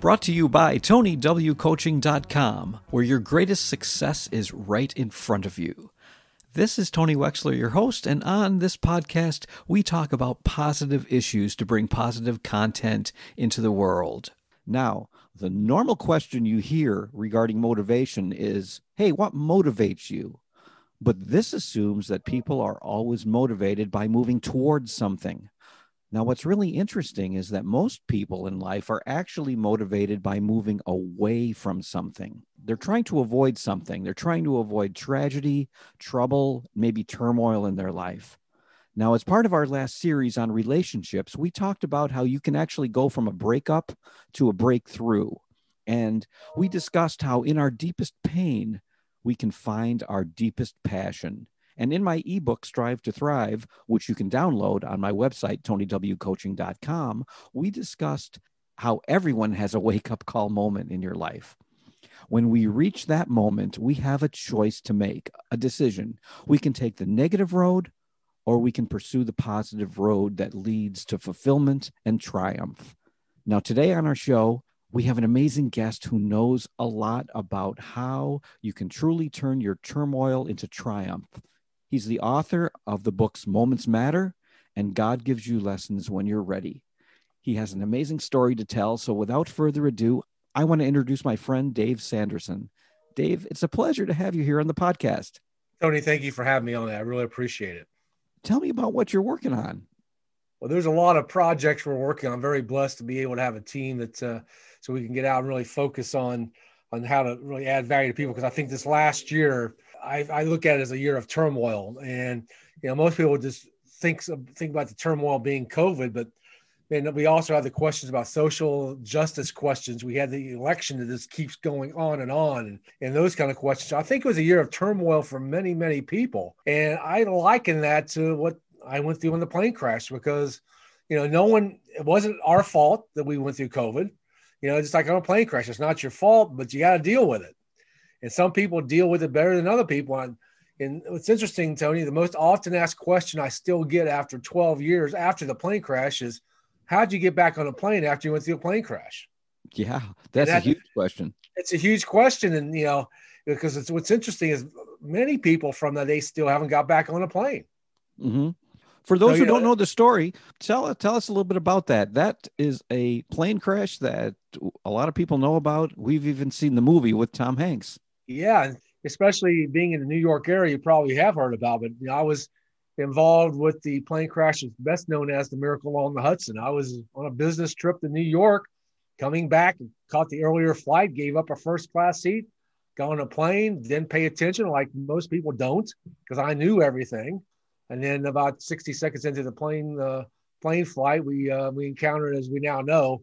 Brought to you by TonyWCoaching.com, where your greatest success is right in front of you. This is Tony Wechsler, your host, and on this podcast, we talk about positive issues to bring positive content into the world. Now, the normal question you hear regarding motivation is hey, what motivates you? But this assumes that people are always motivated by moving towards something. Now, what's really interesting is that most people in life are actually motivated by moving away from something. They're trying to avoid something, they're trying to avoid tragedy, trouble, maybe turmoil in their life. Now, as part of our last series on relationships, we talked about how you can actually go from a breakup to a breakthrough. And we discussed how in our deepest pain, we can find our deepest passion. And in my ebook, Strive to Thrive, which you can download on my website, TonyWCoaching.com, we discussed how everyone has a wake up call moment in your life. When we reach that moment, we have a choice to make, a decision. We can take the negative road or we can pursue the positive road that leads to fulfillment and triumph. Now, today on our show, we have an amazing guest who knows a lot about how you can truly turn your turmoil into triumph. He's the author of the books Moments Matter and God Gives You Lessons When You're Ready. He has an amazing story to tell. So, without further ado, I want to introduce my friend Dave Sanderson. Dave, it's a pleasure to have you here on the podcast. Tony, thank you for having me on that. I really appreciate it. Tell me about what you're working on. Well, there's a lot of projects we're working on. I'm very blessed to be able to have a team that uh, so we can get out and really focus on on how to really add value to people. Because I think this last year, I, I look at it as a year of turmoil, and you know most people just think think about the turmoil being COVID, but and we also have the questions about social justice questions. We had the election that just keeps going on and on, and, and those kind of questions. I think it was a year of turmoil for many, many people, and I liken that to what I went through in the plane crash because, you know, no one. It wasn't our fault that we went through COVID. You know, just like on a plane crash, it's not your fault, but you got to deal with it and some people deal with it better than other people. And, and what's interesting, Tony, the most often asked question I still get after 12 years after the plane crash is, how'd you get back on a plane after you went through a plane crash? Yeah, that's that, a huge question. It's a huge question, and you know, because it's what's interesting is many people from that they still haven't got back on a plane. Mm-hmm. For those so, who don't know the story, tell tell us a little bit about that. That is a plane crash that a lot of people know about. We've even seen the movie with Tom Hanks. Yeah, especially being in the New York area, you probably have heard about. But you know, I was involved with the plane crash, best known as the Miracle on the Hudson. I was on a business trip to New York, coming back, caught the earlier flight, gave up a first class seat, got on a plane, didn't pay attention like most people don't, because I knew everything. And then about 60 seconds into the plane uh, plane flight, we uh, we encountered, as we now know,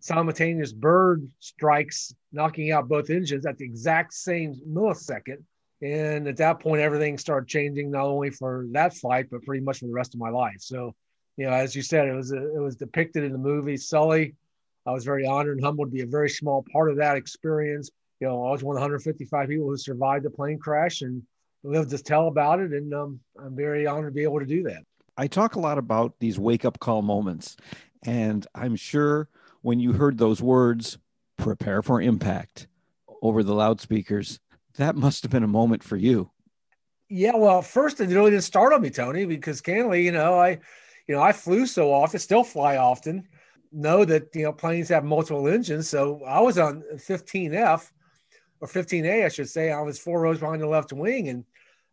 simultaneous bird strikes, knocking out both engines at the exact same millisecond. And at that point, everything started changing, not only for that flight, but pretty much for the rest of my life. So, you know, as you said, it was it was depicted in the movie Sully. I was very honored and humbled to be a very small part of that experience. You know, I was one of 155 people who survived the plane crash and lived to tell about it. And um, I'm very honored to be able to do that. I talk a lot about these wake up call moments, and I'm sure when you heard those words, prepare for impact over the loudspeakers, that must have been a moment for you. Yeah, well, first it really didn't start on me, Tony, because candidly, you know, I, you know, I flew so often, still fly often, know that you know planes have multiple engines. So I was on 15F or 15A, I should say. I was four rows behind the left wing, and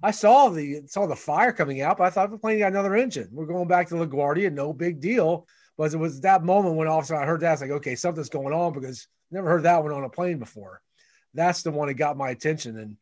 I saw the saw the fire coming out. But I thought the plane got another engine. We're going back to LaGuardia, no big deal. But it was that moment when all of a sudden I heard that, it's like, okay, something's going on because I never heard that one on a plane before. That's the one that got my attention. And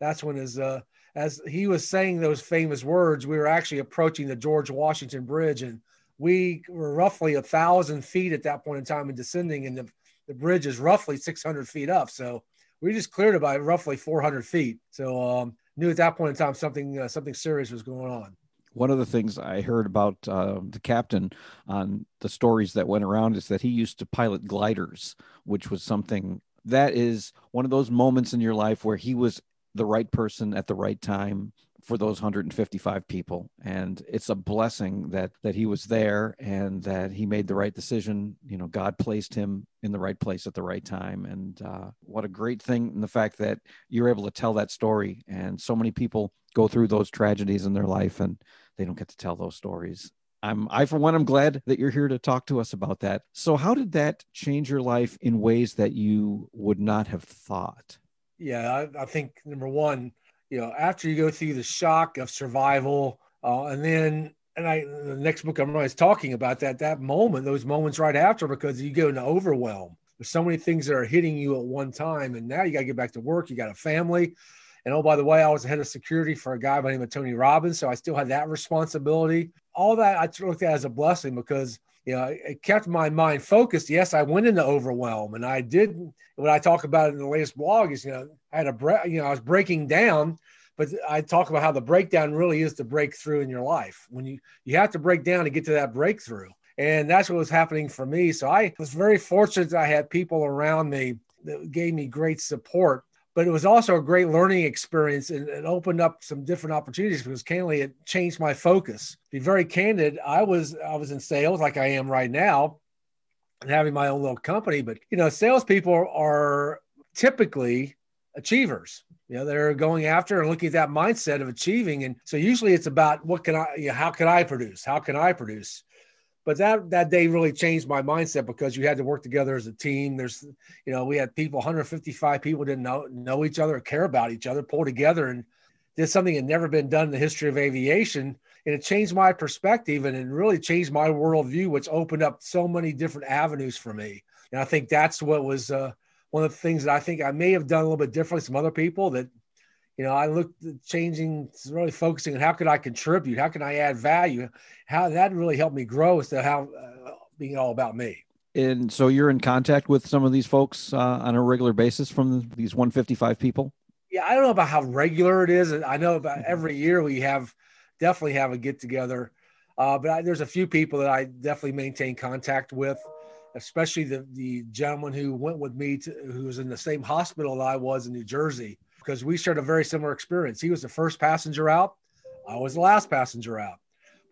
that's when his, uh, as he was saying those famous words, we were actually approaching the George Washington Bridge and we were roughly a thousand feet at that point in time and descending and the, the bridge is roughly 600 feet up. So we just cleared it by roughly 400 feet. So um, knew at that point in time something uh, something serious was going on. One of the things I heard about uh, the captain on the stories that went around is that he used to pilot gliders, which was something that is one of those moments in your life where he was the right person at the right time for those 155 people. And it's a blessing that that he was there and that he made the right decision. You know god placed him in the right place at the right time. And uh, what a great thing in the fact that you're able to tell that story. And so many people go through those tragedies in their life. And they don't get to tell those stories I'm I for one I'm glad that you're here to talk to us about that. So how did that change your life in ways that you would not have thought? Yeah, I, I think number one, you know, after you go through the shock of survival, uh, and then and I the next book I'm is talking about that that moment, those moments right after, because you go into overwhelm. There's so many things that are hitting you at one time, and now you got to get back to work. You got a family, and oh by the way, I was head of security for a guy by the name of Tony Robbins, so I still had that responsibility. All that I looked at as a blessing because you know, it kept my mind focused. Yes, I went into overwhelm, and I did what I talk about it in the latest blog is you know I had a bre- you know I was breaking down, but I talk about how the breakdown really is the breakthrough in your life. When you you have to break down to get to that breakthrough, and that's what was happening for me. So I was very fortunate that I had people around me that gave me great support but it was also a great learning experience and it opened up some different opportunities because candidly it changed my focus. Be very candid, I was I was in sales like I am right now and having my own little company, but you know, salespeople are typically achievers. You know, they're going after and looking at that mindset of achieving. And so usually it's about what can I, you know, how can I produce? How can I produce? But that that day really changed my mindset because you had to work together as a team. There's you know we had people 155 people didn't know know each other care about each other pull together and did something that never been done in the history of aviation. And it changed my perspective and it really changed my worldview which opened up so many different avenues for me. And i think that's what was uh, one of the things that i think i may have done a little bit differently from other people that you know, I looked at changing, really focusing on how could I contribute, how can I add value, how that really helped me grow as to how uh, being all about me. And so you're in contact with some of these folks uh, on a regular basis from these 155 people. Yeah, I don't know about how regular it is. I know about mm-hmm. every year we have definitely have a get together, uh, but I, there's a few people that I definitely maintain contact with especially the the gentleman who went with me to, who was in the same hospital that I was in New Jersey because we shared a very similar experience. He was the first passenger out. I was the last passenger out.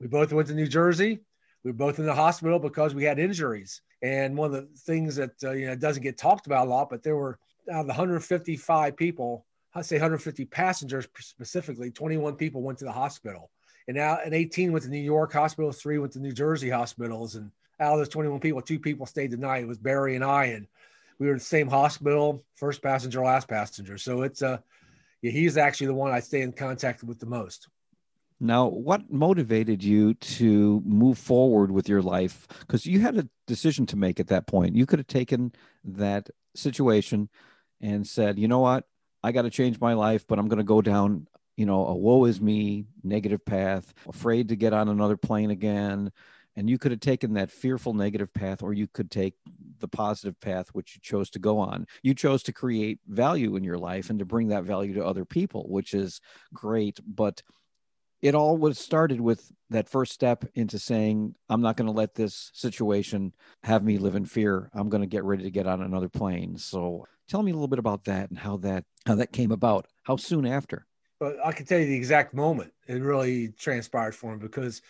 We both went to New Jersey. We were both in the hospital because we had injuries. And one of the things that uh, you know doesn't get talked about a lot, but there were out of the 155 people, I'd say 150 passengers specifically, 21 people went to the hospital. And now and 18 went to New York hospitals, three went to New Jersey hospitals. And out of those 21 people, two people stayed the night. It was Barry and I. And we were in the same hospital, first passenger, last passenger. So it's uh yeah, he's actually the one I stay in contact with the most. Now, what motivated you to move forward with your life? Because you had a decision to make at that point. You could have taken that situation and said, you know what, I got to change my life, but I'm going to go down, you know, a woe is me negative path, afraid to get on another plane again, and you could have taken that fearful negative path or you could take the positive path which you chose to go on. You chose to create value in your life and to bring that value to other people which is great but it all was started with that first step into saying i'm not going to let this situation have me live in fear. I'm going to get ready to get on another plane. So tell me a little bit about that and how that how that came about. How soon after? But i can tell you the exact moment it really transpired for me because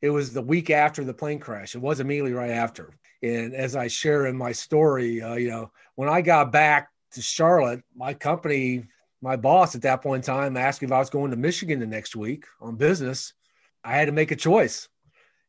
it was the week after the plane crash. It was immediately right after. And as I share in my story, uh, you know, when I got back to Charlotte, my company, my boss at that point in time asked me if I was going to Michigan the next week on business. I had to make a choice.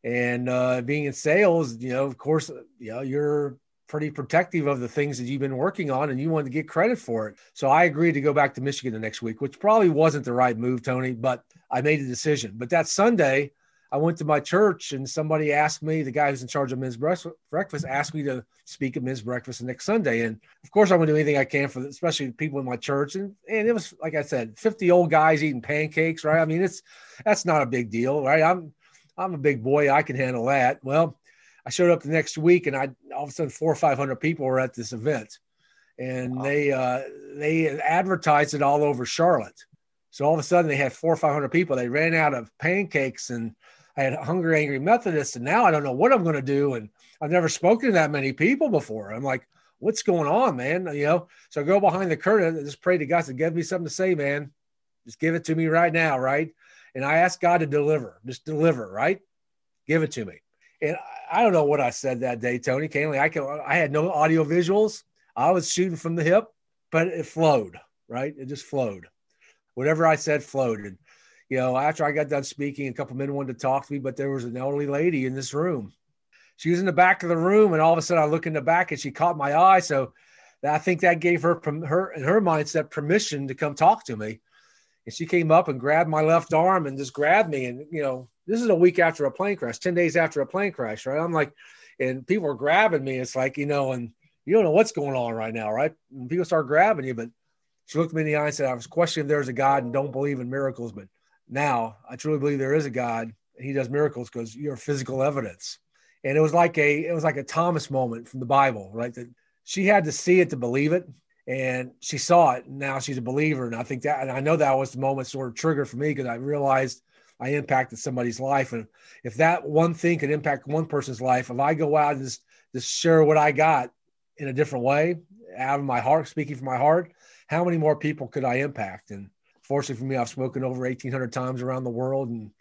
And uh, being in sales, you know, of course, you know, you're pretty protective of the things that you've been working on and you want to get credit for it. So I agreed to go back to Michigan the next week, which probably wasn't the right move, Tony, but I made a decision. But that Sunday, I went to my church and somebody asked me, the guy who's in charge of men's breakfast asked me to speak at men's breakfast next Sunday. And of course, I'm going to do anything I can for, especially people in my church. And, and it was, like I said, 50 old guys eating pancakes, right? I mean, it's, that's not a big deal, right? I'm, I'm a big boy. I can handle that. Well, I showed up the next week and I, all of a sudden four or 500 people were at this event and wow. they, uh, they advertised it all over Charlotte So all of a sudden they had four or 500 people. They ran out of pancakes and I had a hungry, angry Methodists. And now I don't know what I'm going to do. And I've never spoken to that many people before. I'm like, what's going on, man? You know, so I go behind the curtain and just pray to God to give me something to say, man. Just give it to me right now, right? And I ask God to deliver, just deliver, right? Give it to me. And I don't know what I said that day, Tony Canley. I can I had no audio visuals. I was shooting from the hip, but it flowed, right? It just flowed. Whatever I said flowed. And you know, after I got done speaking, a couple men wanted to talk to me, but there was an elderly lady in this room. She was in the back of the room, and all of a sudden I look in the back and she caught my eye. So I think that gave her her in her mindset permission to come talk to me. And she came up and grabbed my left arm and just grabbed me. And you know, this is a week after a plane crash, 10 days after a plane crash, right? I'm like, and people are grabbing me. It's like, you know, and you don't know what's going on right now, right? And people start grabbing you, but she looked me in the eye and said, I was questioning if there's a God and don't believe in miracles, but now I truly believe there is a God and he does miracles because you're physical evidence. And it was like a it was like a Thomas moment from the Bible, right? That she had to see it to believe it. And she saw it. And now she's a believer. And I think that and I know that was the moment sort of triggered for me because I realized I impacted somebody's life. And if that one thing could impact one person's life, if I go out and just, just share what I got in a different way, out of my heart, speaking from my heart, how many more people could I impact? And fortunately for me, I've spoken over 1,800 times around the world and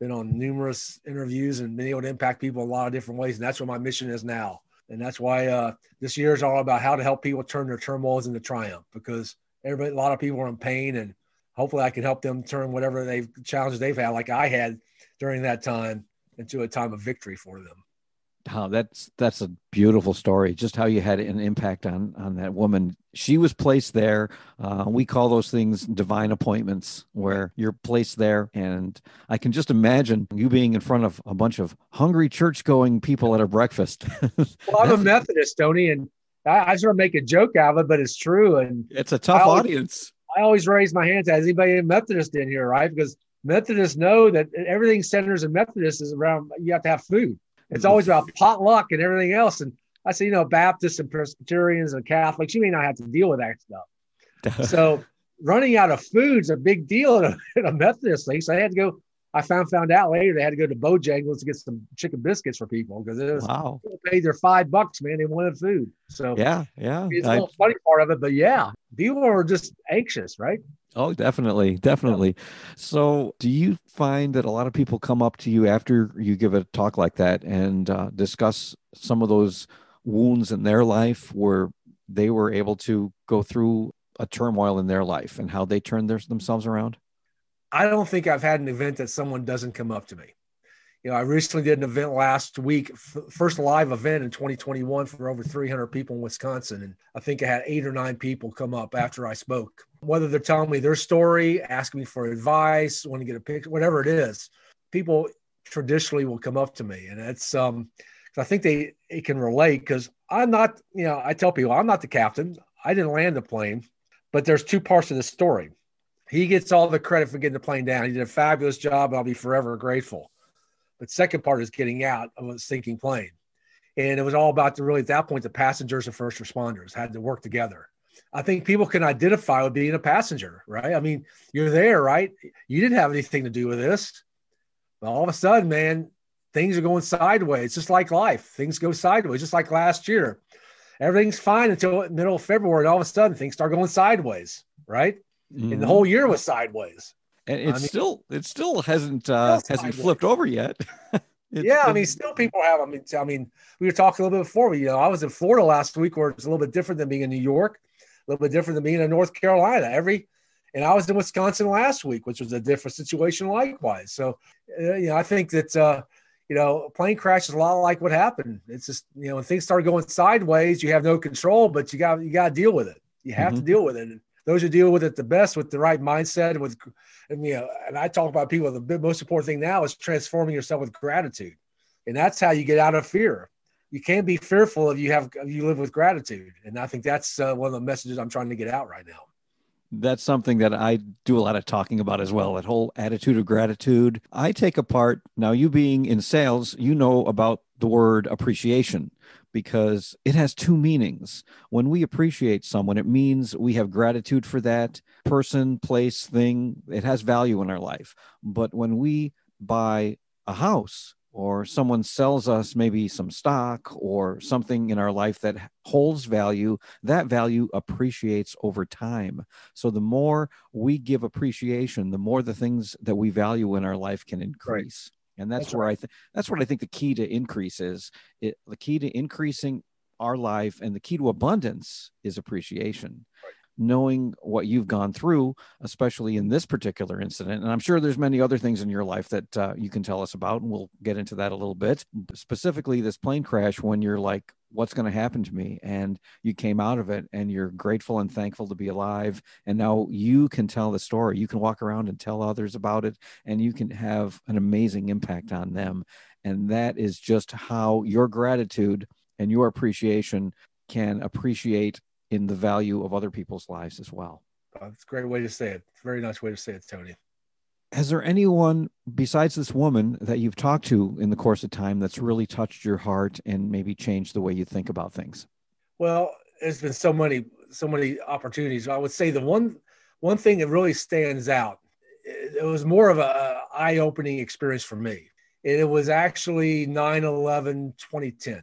been on numerous interviews and been able to impact people a lot of different ways. And that's what my mission is now. And that's why uh, this year is all about how to help people turn their turmoils into triumph because everybody, a lot of people are in pain and hopefully I can help them turn whatever they've challenges they've had, like I had during that time, into a time of victory for them. That's that's a beautiful story. Just how you had an impact on on that woman. She was placed there. Uh, we call those things divine appointments, where you're placed there. And I can just imagine you being in front of a bunch of hungry church going people at a breakfast. well, I'm a Methodist, Tony, and I, I, sort of make a joke out of it, but it's true. And it's a tough always, audience. I always raise my hands. Has anybody Methodist in here, right? Because Methodists know that everything centers in Methodist is around. You have to have food. It's always about potluck and everything else. And I said, you know, Baptists and Presbyterians and Catholics, you may not have to deal with that stuff. so running out of food is a big deal in a, a Methodist thing. So I had to go. I found found out later they had to go to Bojangles to get some chicken biscuits for people because it was wow. paid their five bucks, man. They wanted food. So yeah, yeah. It's I, a funny part of it, but yeah, people are just anxious, right? Oh, definitely, definitely. So, do you find that a lot of people come up to you after you give a talk like that and uh, discuss some of those wounds in their life where they were able to go through a turmoil in their life and how they turned their, themselves around? I don't think I've had an event that someone doesn't come up to me. You know, I recently did an event last week, f- first live event in 2021 for over 300 people in Wisconsin. And I think I had eight or nine people come up after I spoke, whether they're telling me their story, asking me for advice, want to get a picture, whatever it is. People traditionally will come up to me. And it's, um, I think they, it can relate because I'm not, you know, I tell people I'm not the captain. I didn't land the plane, but there's two parts of the story he gets all the credit for getting the plane down. He did a fabulous job. I'll be forever grateful. But second part is getting out of a sinking plane. And it was all about the really at that point, the passengers and first responders had to work together. I think people can identify with being a passenger, right? I mean, you're there, right? You didn't have anything to do with this. But all of a sudden, man, things are going sideways, just like life. Things go sideways, just like last year. Everything's fine until middle of February, and all of a sudden things start going sideways, right? mm-hmm. and the whole year was sideways. And it I mean, still it still hasn't uh, hasn't flipped over yet. yeah, I mean, still people have. I mean, I mean, we were talking a little bit before. You know, I was in Florida last week, where it's a little bit different than being in New York, a little bit different than being in North Carolina. Every, and I was in Wisconsin last week, which was a different situation, likewise. So, uh, you know, I think that uh, you know, a plane crash is a lot like what happened. It's just you know, when things start going sideways, you have no control, but you got you got to deal with it. You have mm-hmm. to deal with it. And, those who deal with it the best with the right mindset and with and you know and i talk about people the most important thing now is transforming yourself with gratitude and that's how you get out of fear you can't be fearful if you have if you live with gratitude and i think that's uh, one of the messages i'm trying to get out right now that's something that I do a lot of talking about as well. That whole attitude of gratitude. I take apart now, you being in sales, you know about the word appreciation, because it has two meanings. When we appreciate someone, it means we have gratitude for that person, place, thing. It has value in our life. But when we buy a house, or someone sells us maybe some stock or something in our life that holds value, that value appreciates over time. So the more we give appreciation, the more the things that we value in our life can increase. And that's, that's where right. I think that's what I think the key to increase is. It, the key to increasing our life and the key to abundance is appreciation. Right knowing what you've gone through, especially in this particular incident. And I'm sure there's many other things in your life that uh, you can tell us about, and we'll get into that a little bit. Specifically, this plane crash when you're like, what's going to happen to me? And you came out of it and you're grateful and thankful to be alive. And now you can tell the story. You can walk around and tell others about it, and you can have an amazing impact on them. And that is just how your gratitude and your appreciation can appreciate in the value of other people's lives as well. That's a great way to say it. Very nice way to say it, Tony. Has there anyone besides this woman that you've talked to in the course of time that's really touched your heart and maybe changed the way you think about things? Well, there's been so many, so many opportunities. I would say the one, one thing that really stands out. It was more of a eye-opening experience for me. It was actually 9/11 2010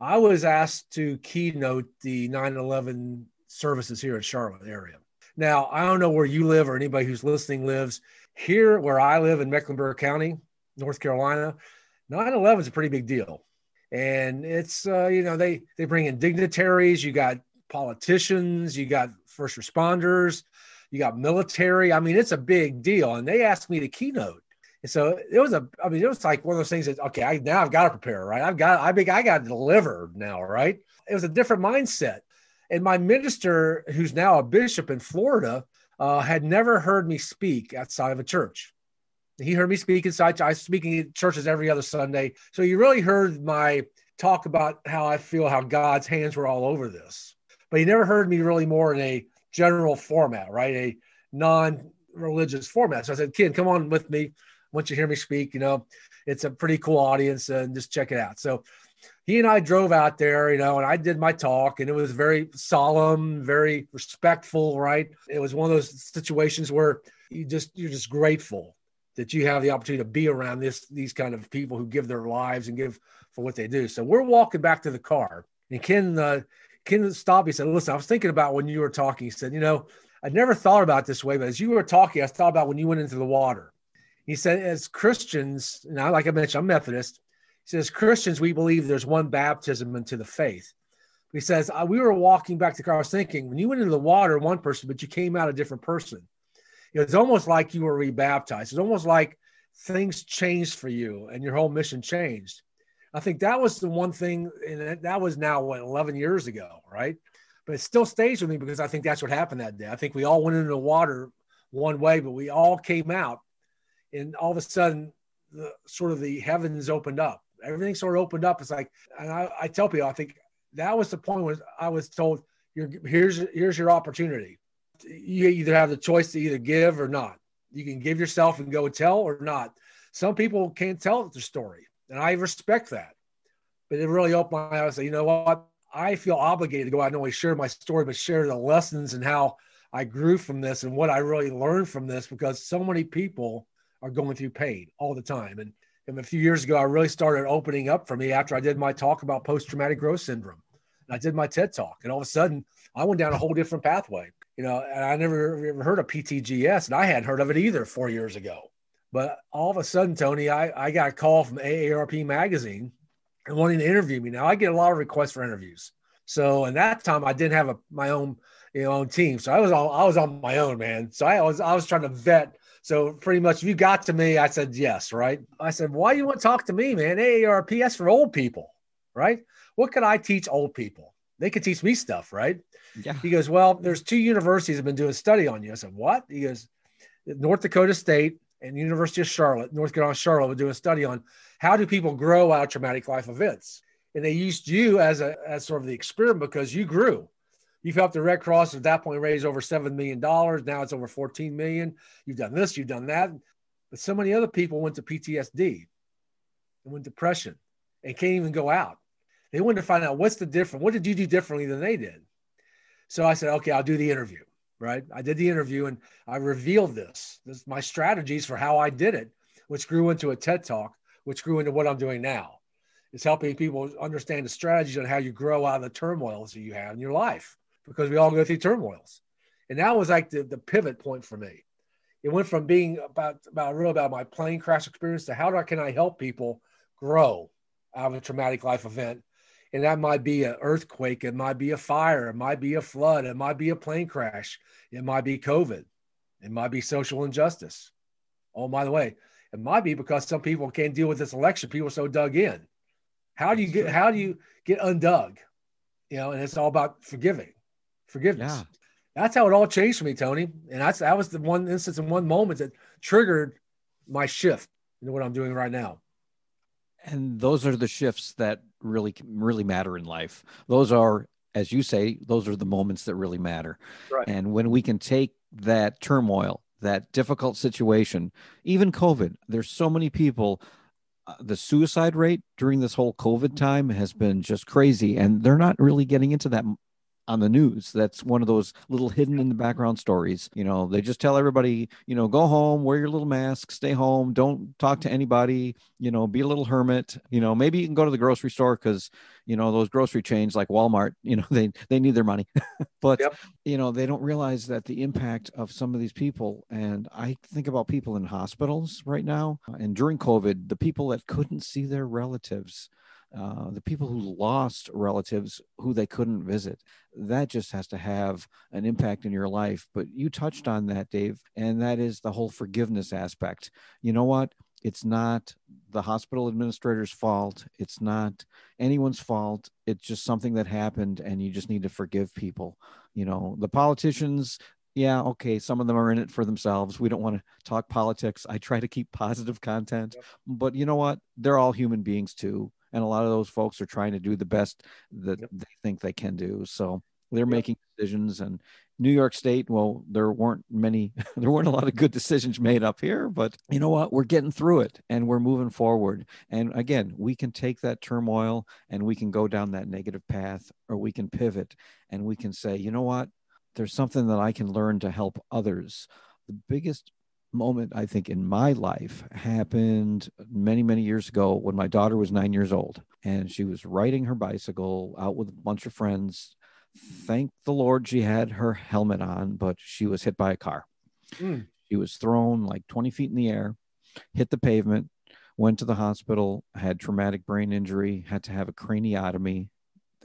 I was asked to keynote the 9 11 services here in Charlotte area. Now, I don't know where you live or anybody who's listening lives. Here, where I live in Mecklenburg County, North Carolina, 9 11 is a pretty big deal. And it's, uh, you know, they, they bring in dignitaries, you got politicians, you got first responders, you got military. I mean, it's a big deal. And they asked me to keynote. And so it was a, I mean, it was like one of those things that, okay, I, now I've got to prepare, right? I've got, I think I got to deliver now, right? It was a different mindset. And my minister, who's now a bishop in Florida, uh, had never heard me speak outside of a church. He heard me speak inside. I was speaking at churches every other Sunday. So you really heard my talk about how I feel, how God's hands were all over this. But he never heard me really more in a general format, right? A non religious format. So I said, Ken, come on with me once you hear me speak, you know, it's a pretty cool audience and just check it out. So he and I drove out there, you know, and I did my talk and it was very solemn, very respectful, right? It was one of those situations where you just you're just grateful that you have the opportunity to be around this these kind of people who give their lives and give for what they do. So we're walking back to the car and Ken uh, Ken stopped. He said, "Listen, I was thinking about when you were talking." He said, "You know, I never thought about this way, but as you were talking, I thought about when you went into the water." He said, as Christians, now, like I mentioned, I'm Methodist. Says, Christians, we believe there's one baptism into the faith. He says, uh, we were walking back to the car. I was thinking, when you went into the water, one person, but you came out a different person. It's almost like you were rebaptized. It's almost like things changed for you and your whole mission changed. I think that was the one thing, and that was now what 11 years ago, right? But it still stays with me because I think that's what happened that day. I think we all went into the water one way, but we all came out and all of a sudden the sort of the heavens opened up everything sort of opened up. It's like and I, I tell people i think that was the point where i was told you're here's here's your opportunity. You either have the choice to either give or not. You can give yourself and go tell or not. Some people can't tell the story and i respect that. But it really opened my eyes. You know what? I feel obligated to go out and only share my story but share the lessons and how i grew from this and what i really learned from this because so many people are going through pain all the time. And, and a few years ago, I really started opening up for me after I did my talk about post traumatic growth syndrome. And I did my TED talk, and all of a sudden, I went down a whole different pathway. You know, and I never ever heard of PTGS, and I hadn't heard of it either four years ago. But all of a sudden, Tony, I, I got a call from AARP magazine and wanting to interview me. Now I get a lot of requests for interviews. So, in that time, I didn't have a, my own you know own team, so I was all I was on my own, man. So I was I was trying to vet so pretty much, if you got to me, I said yes, right? I said, why do you want to talk to me, man? AARP, that's for old people, right? What could I teach old people? They could teach me stuff, right? Yeah. He goes, well, there's two universities have been doing a study on you. I said, what? He goes, North Dakota State and University of Charlotte, North Carolina, Charlotte, were doing a study on how do people grow out of traumatic life events. And they used you as a as sort of the experiment because you grew. You've helped the Red Cross at that point raise over $7 million. Now it's over 14 million. You've done this, you've done that. But so many other people went to PTSD and went depression and can't even go out. They wanted to find out what's the difference. What did you do differently than they did? So I said, okay, I'll do the interview. Right. I did the interview and I revealed this, this my strategies for how I did it, which grew into a TED talk, which grew into what I'm doing now. It's helping people understand the strategies on how you grow out of the turmoils that you have in your life because we all go through turmoils. And that was like the, the pivot point for me. It went from being about about real about my plane crash experience to how do I, can I help people grow out of a traumatic life event and that might be an earthquake, it might be a fire, it might be a flood, it might be a plane crash, it might be COVID, it might be social injustice. Oh, by the way, it might be because some people can't deal with this election. People are so dug in. How do you get? How do you get undug? You know, and it's all about forgiving, forgiveness. Yeah. That's how it all changed for me, Tony. And that's that was the one instance and one moment that triggered my shift into what I'm doing right now and those are the shifts that really really matter in life those are as you say those are the moments that really matter right. and when we can take that turmoil that difficult situation even covid there's so many people uh, the suicide rate during this whole covid time has been just crazy and they're not really getting into that on the news. That's one of those little hidden in the background stories. You know, they just tell everybody, you know, go home, wear your little mask, stay home, don't talk to anybody, you know, be a little hermit. You know, maybe you can go to the grocery store because, you know, those grocery chains like Walmart, you know, they they need their money. but yep. you know, they don't realize that the impact of some of these people. And I think about people in hospitals right now. And during COVID, the people that couldn't see their relatives uh, the people who lost relatives who they couldn't visit. That just has to have an impact in your life. But you touched on that, Dave, and that is the whole forgiveness aspect. You know what? It's not the hospital administrator's fault. It's not anyone's fault. It's just something that happened, and you just need to forgive people. You know, the politicians, yeah, okay, some of them are in it for themselves. We don't want to talk politics. I try to keep positive content, but you know what? They're all human beings too and a lot of those folks are trying to do the best that yep. they think they can do. So they're yep. making decisions and new york state well there weren't many there weren't a lot of good decisions made up here but you know what? We're getting through it and we're moving forward. And again we can take that turmoil and we can go down that negative path or we can pivot and we can say you know what? There's something that i can learn to help others. The biggest moment I think in my life happened many many years ago when my daughter was 9 years old and she was riding her bicycle out with a bunch of friends thank the lord she had her helmet on but she was hit by a car mm. she was thrown like 20 feet in the air hit the pavement went to the hospital had traumatic brain injury had to have a craniotomy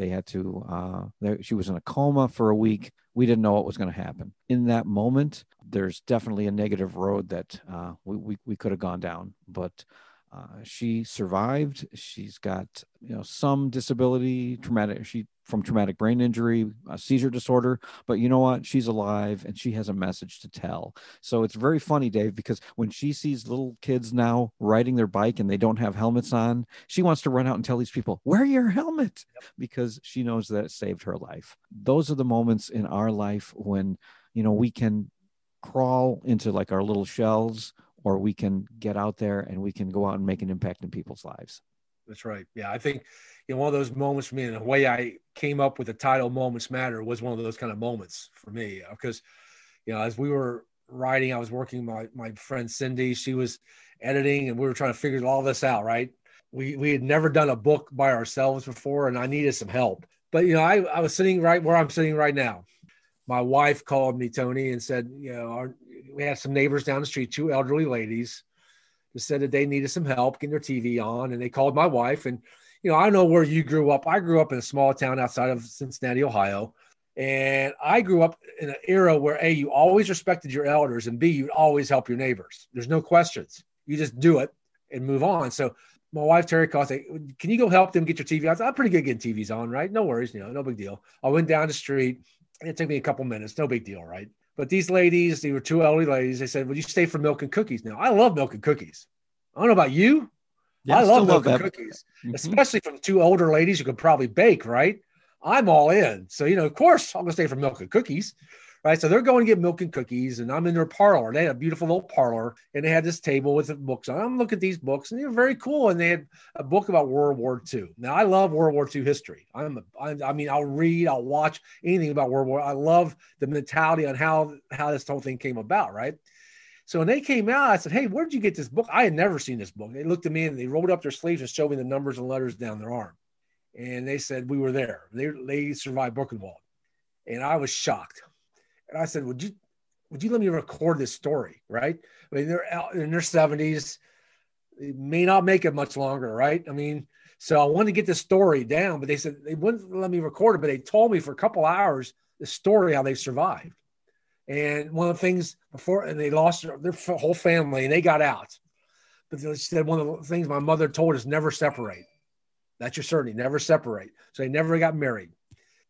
they had to uh, she was in a coma for a week. We didn't know what was going to happen. In that moment there's definitely a negative road that uh, we, we, we could have gone down but uh, she survived. She's got you know some disability traumatic she from traumatic brain injury a seizure disorder but you know what? She's alive and she has a message to tell. So it's very funny dave because when she sees little kids now riding their bike and they don't have helmets on she wants to run out and tell these people wear your helmet because she knows that it saved her life. Those are the moments in our life when you know we can crawl into like our little shells or we can get out there and we can go out and make an impact in people's lives. That's right. Yeah i think you know one of those moments for me and the way i came up with the title moments matter was one of those kind of moments for me uh, because you know as we were writing i was working my my friend cindy she was editing and we were trying to figure all this out right we we had never done a book by ourselves before and i needed some help but you know i, I was sitting right where i'm sitting right now my wife called me tony and said you know our, we had some neighbors down the street, two elderly ladies, who said that they needed some help getting their TV on, and they called my wife. And you know, I know where you grew up. I grew up in a small town outside of Cincinnati, Ohio, and I grew up in an era where a you always respected your elders, and b you'd always help your neighbors. There's no questions. You just do it and move on. So my wife Terry called, say, "Can you go help them get your TV?" I said, "I'm pretty good getting TVs on, right? No worries, you know, no big deal." I went down the street. It took me a couple minutes, no big deal, right? But these ladies, they were two elderly ladies. They said, "Would you stay for milk and cookies?" Now, I love milk and cookies. I don't know about you. Yeah, I love milk love and cookies, mm-hmm. especially from two older ladies who could probably bake. Right? I'm all in. So you know, of course, I'm gonna stay for milk and cookies. right? So they're going to get milk and cookies, and I'm in their parlor. They had a beautiful little parlor, and they had this table with the books on. I'm looking at these books, and they're very cool. And they had a book about World War II. Now I love World War II history. I'm, a, I, I mean, I'll read, I'll watch anything about World War. I love the mentality on how how this whole thing came about, right? So when they came out, I said, "Hey, where'd you get this book?" I had never seen this book. They looked at me and they rolled up their sleeves and showed me the numbers and letters down their arm, and they said we were there. They they survived Buchenwald, and I was shocked. And I said, "Would you would you let me record this story?" Right? I mean, they're out in their seventies. They may not make it much longer, right? I mean, so I wanted to get the story down, but they said they wouldn't let me record it. But they told me for a couple hours the story how they survived. And one of the things before, and they lost their, their whole family, and they got out. But they said one of the things my mother told us: never separate. That's your certainty. Never separate. So they never got married.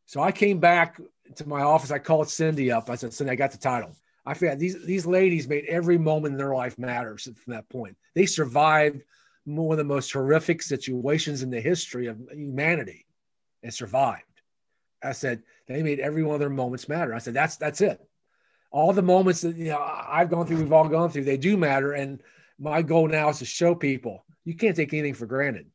So I came back to my office. I called Cindy up. I said, Cindy, I got the title. I figured these these ladies made every moment in their life matter from that point. They survived one of the most horrific situations in the history of humanity and survived. I said they made every one of their moments matter. I said that's that's it. All the moments that you know I've gone through, we've all gone through, they do matter. And my goal now is to show people you can't take anything for granted.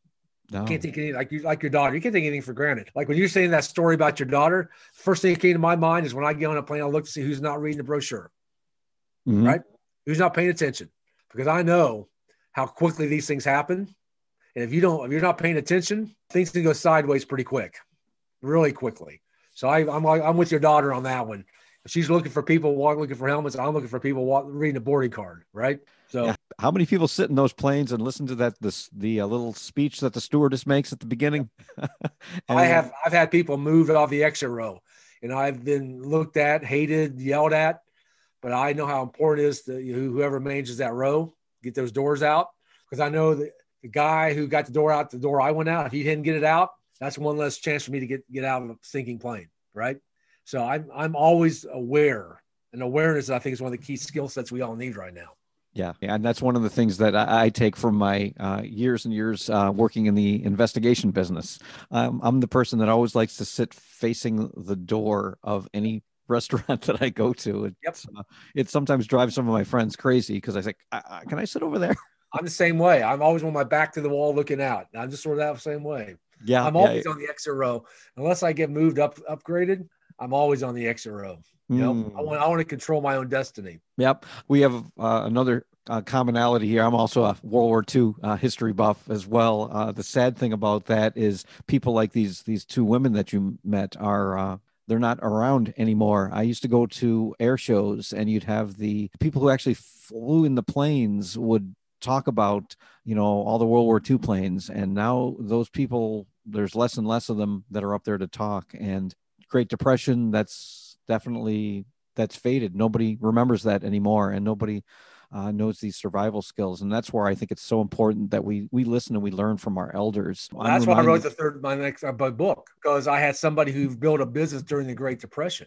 No. You can't take anything like you like your daughter. You can't take anything for granted. Like when you're saying that story about your daughter, first thing that came to my mind is when I get on a plane, I look to see who's not reading the brochure, mm-hmm. right? Who's not paying attention? Because I know how quickly these things happen, and if you don't, if you're not paying attention, things can go sideways pretty quick, really quickly. So I, I'm I'm with your daughter on that one. She's looking for people walking, looking for helmets, I'm looking for people walk, reading a boarding card, right? So, yeah. how many people sit in those planes and listen to that this the uh, little speech that the stewardess makes at the beginning? I have I've had people moved off the exit row, and I've been looked at, hated, yelled at, but I know how important it is to whoever manages that row get those doors out because I know that the guy who got the door out the door I went out, if he didn't get it out, that's one less chance for me to get get out of a sinking plane, right? So I'm I'm always aware, and awareness I think is one of the key skill sets we all need right now. Yeah, yeah, and that's one of the things that I, I take from my uh, years and years uh, working in the investigation business. Um, I'm the person that always likes to sit facing the door of any restaurant that I go to. It's, yep. Uh, it sometimes drives some of my friends crazy because I say, "Can I sit over there?" I'm the same way. I'm always with my back to the wall, looking out. I'm just sort of that same way. Yeah, I'm always yeah. on the exit row unless I get moved up, upgraded. I'm always on the exit row. You know, mm. I want I want to control my own destiny. Yep, we have uh, another uh, commonality here. I'm also a World War II uh, history buff as well. Uh, the sad thing about that is people like these these two women that you met are uh, they're not around anymore. I used to go to air shows, and you'd have the people who actually flew in the planes would talk about you know all the World War II planes, and now those people there's less and less of them that are up there to talk and Great Depression, that's definitely that's faded. Nobody remembers that anymore, and nobody uh, knows these survival skills. And that's where I think it's so important that we we listen and we learn from our elders. Well, that's why I wrote the third my next uh, book because I had somebody who built a business during the Great Depression.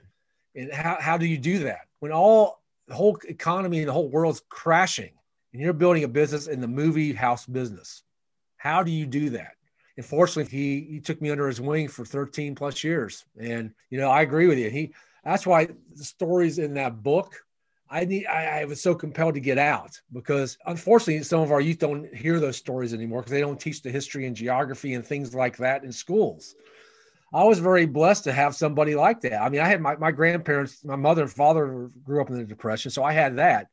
And how how do you do that when all the whole economy and the whole world's crashing, and you're building a business in the movie house business? How do you do that? Unfortunately, he he took me under his wing for 13 plus years, and you know I agree with you. He that's why the stories in that book. I need. I, I was so compelled to get out because, unfortunately, some of our youth don't hear those stories anymore because they don't teach the history and geography and things like that in schools. I was very blessed to have somebody like that. I mean, I had my, my grandparents, my mother and father grew up in the depression, so I had that,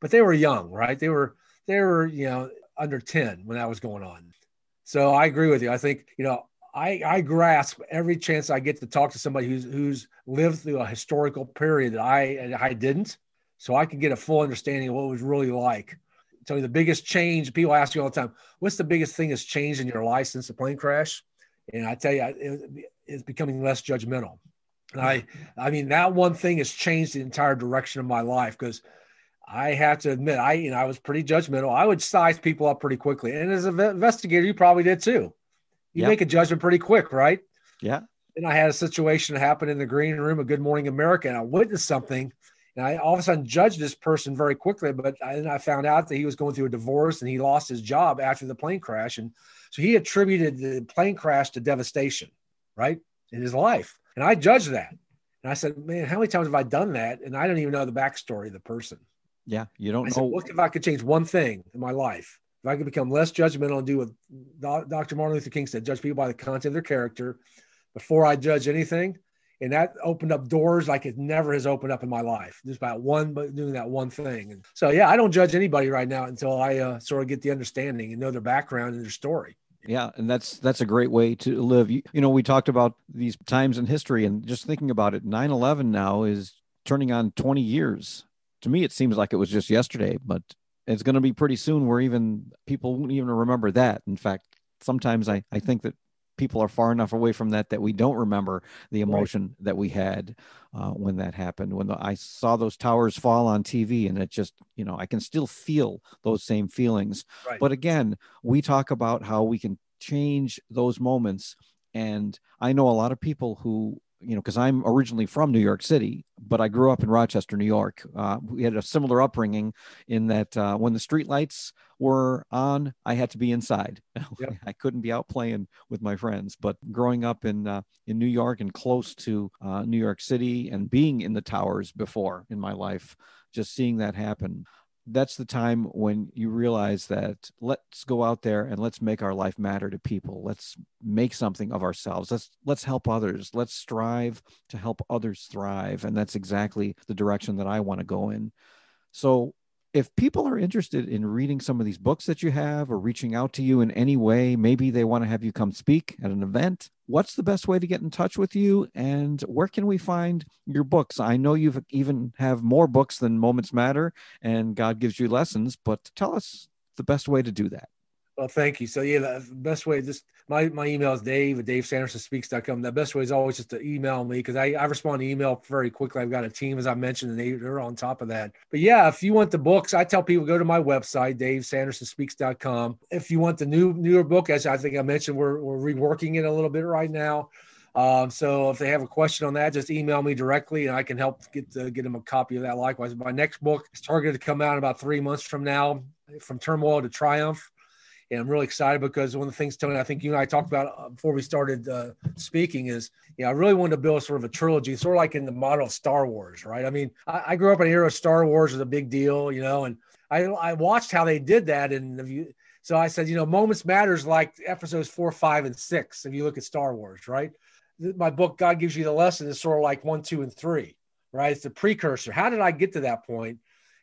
but they were young, right? They were they were you know under 10 when that was going on. So I agree with you. I think, you know, I, I grasp every chance I get to talk to somebody who's who's lived through a historical period that I I didn't, so I can get a full understanding of what it was really like. Tell you the biggest change. People ask you all the time, "What's the biggest thing that's changed in your life since the plane crash?" And I tell you, it, it's becoming less judgmental. And I, I mean, that one thing has changed the entire direction of my life because I have to admit, I you know I was pretty judgmental. I would size people up pretty quickly, and as an investigator, you probably did too. You yep. make a judgment pretty quick, right? Yeah. And I had a situation happen in the green room of Good Morning America, and I witnessed something, and I all of a sudden judged this person very quickly. But I, I found out that he was going through a divorce and he lost his job after the plane crash, and so he attributed the plane crash to devastation, right, in his life. And I judged that. And I said, man, how many times have I done that? And I don't even know the backstory of the person. Yeah, you don't I know. said, what if I could change one thing in my life? If I could become less judgmental and do what Dr. Martin Luther King said, judge people by the content of their character before I judge anything. And that opened up doors like it never has opened up in my life, just about one, but doing that one thing. And so, yeah, I don't judge anybody right now until I uh, sort of get the understanding and know their background and their story. Yeah, and that's that's a great way to live. You, you know, we talked about these times in history and just thinking about it, 9/11 now is turning on 20 years. To me it seems like it was just yesterday, but it's going to be pretty soon where even people won't even remember that. In fact, sometimes I I think that people are far enough away from that that we don't remember the emotion right. that we had uh, when that happened. When the, I saw those towers fall on TV, and it just, you know, I can still feel those same feelings. Right. But again, we talk about how we can change those moments. And I know a lot of people who you know, because I'm originally from New York City, but I grew up in Rochester, New York. Uh, we had a similar upbringing in that uh, when the street lights were on, I had to be inside. Yep. I couldn't be out playing with my friends. But growing up in uh, in New York and close to uh, New York City and being in the towers before in my life, just seeing that happen, that's the time when you realize that let's go out there and let's make our life matter to people. Let's make something of ourselves. Let's let's help others. Let's strive to help others thrive. And that's exactly the direction that i want to go in. So if people are interested in reading some of these books that you have or reaching out to you in any way, maybe they want to have you come speak at an event, what's the best way to get in touch with you and where can we find your books? I know you've even have more books than Moments Matter and God gives you lessons, but tell us the best way to do that. Well, thank you. So yeah, the best way just my, my email is Dave at DaveSandersonSpeaks.com. The best way is always just to email me because I, I respond to email very quickly. I've got a team, as I mentioned, and they, they're on top of that. But yeah, if you want the books, I tell people go to my website, DaveSandersonSpeaks.com. If you want the new newer book, as I think I mentioned, we're, we're reworking it a little bit right now. Um, so if they have a question on that, just email me directly and I can help get the, get them a copy of that. Likewise, my next book is targeted to come out in about three months from now, from turmoil to triumph. And I'm really excited because one of the things, Tony, I think you and I talked about uh, before we started uh, speaking is, you know, I really wanted to build sort of a trilogy, sort of like in the model of Star Wars, right? I mean, I, I grew up in an era of Star Wars was a big deal, you know, and I, I watched how they did that. And you, so I said, you know, moments matters like episodes four, five, and six. If you look at Star Wars, right? My book, God gives you the lesson, is sort of like one, two, and three, right? It's the precursor. How did I get to that point?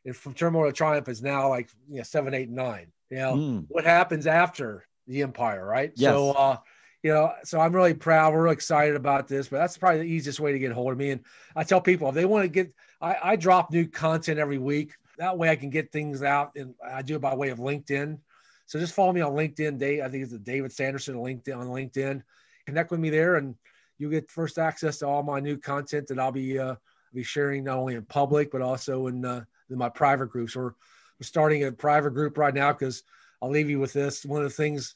And from Turmoil to Triumph is now like you know seven, eight, nine. You know, mm. what happens after the empire, right? Yes. So, uh, you know, so I'm really proud. We're really excited about this, but that's probably the easiest way to get a hold of me. And I tell people if they want to get, I, I drop new content every week. That way I can get things out, and I do it by way of LinkedIn. So just follow me on LinkedIn. Dave, I think it's David Sanderson LinkedIn on LinkedIn. Connect with me there, and you get first access to all my new content that I'll be uh, be sharing not only in public but also in, uh, in my private groups. Or we're starting a private group right now because I'll leave you with this. One of the things,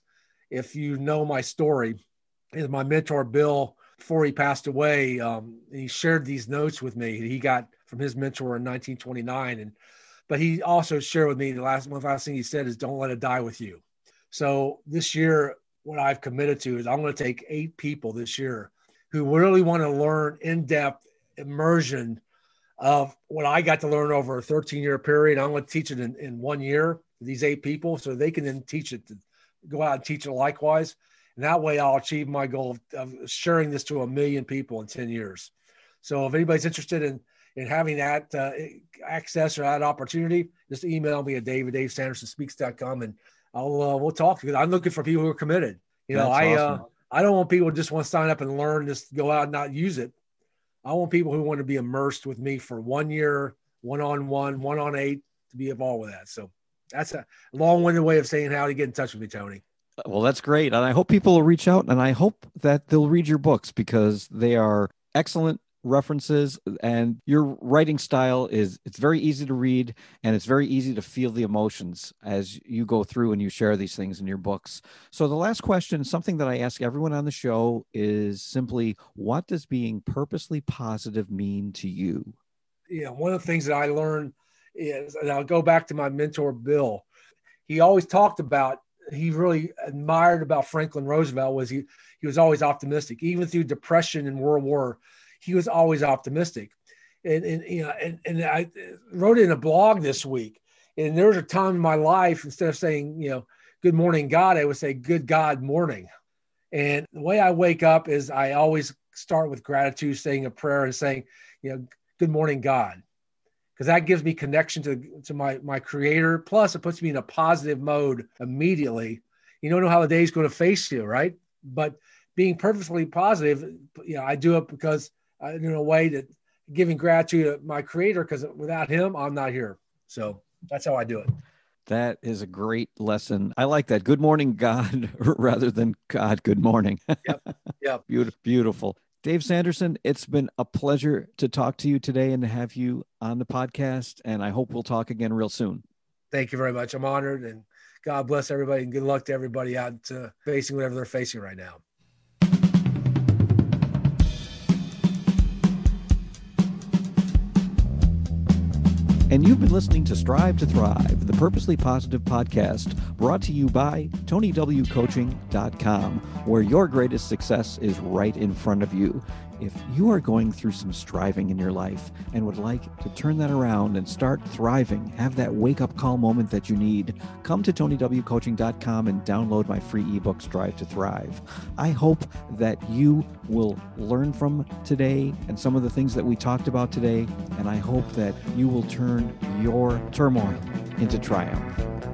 if you know my story, is my mentor Bill. Before he passed away, um, he shared these notes with me. He got from his mentor in 1929, and but he also shared with me the last one last thing he said is don't let it die with you. So this year, what I've committed to is I'm going to take eight people this year who really want to learn in depth immersion of what I got to learn over a 13 year period. I'm going to teach it in, in one year, to these eight people, so they can then teach it to go out and teach it likewise. And that way I'll achieve my goal of, of sharing this to a million people in 10 years. So if anybody's interested in, in having that uh, access or that opportunity, just email me at david, davesandersonspeaks.com and I'll, uh, we'll talk because I'm looking for people who are committed. You know, That's I, uh, awesome. I don't want people to just want to sign up and learn, just go out and not use it. I want people who want to be immersed with me for one year, one on one, one on eight to be involved with that. So that's a long winded way of saying how to get in touch with me, Tony. Well, that's great. And I hope people will reach out and I hope that they'll read your books because they are excellent references and your writing style is it's very easy to read and it's very easy to feel the emotions as you go through and you share these things in your books. So the last question something that i ask everyone on the show is simply what does being purposely positive mean to you? Yeah one of the things that i learned is and i'll go back to my mentor bill. He always talked about he really admired about franklin roosevelt was he he was always optimistic even through depression and world war he was always optimistic. And, and you know, and, and I wrote in a blog this week, and there was a time in my life instead of saying, you know, good morning, God, I would say good God morning. And the way I wake up is I always start with gratitude, saying a prayer and saying, you know, good morning, God. Because that gives me connection to, to my, my creator. Plus, it puts me in a positive mode immediately. You don't know how the day is going to face you, right? But being purposefully positive, you know, I do it because in a way that giving gratitude to my creator, because without him, I'm not here. So that's how I do it. That is a great lesson. I like that. Good morning, God, rather than God, good morning. yep. Yep. beautiful. Beautiful. Dave Sanderson, it's been a pleasure to talk to you today and to have you on the podcast. And I hope we'll talk again real soon. Thank you very much. I'm honored and God bless everybody and good luck to everybody out uh, facing whatever they're facing right now. Listening to Strive to Thrive, the Purposely Positive podcast brought to you by TonyWCoaching.com, where your greatest success is right in front of you. If you are going through some striving in your life and would like to turn that around and start thriving, have that wake up call moment that you need, come to TonyWCoaching.com and download my free ebook, Strive to Thrive. I hope that you will learn from today and some of the things that we talked about today, and I hope that you will turn your turmoil into triumph.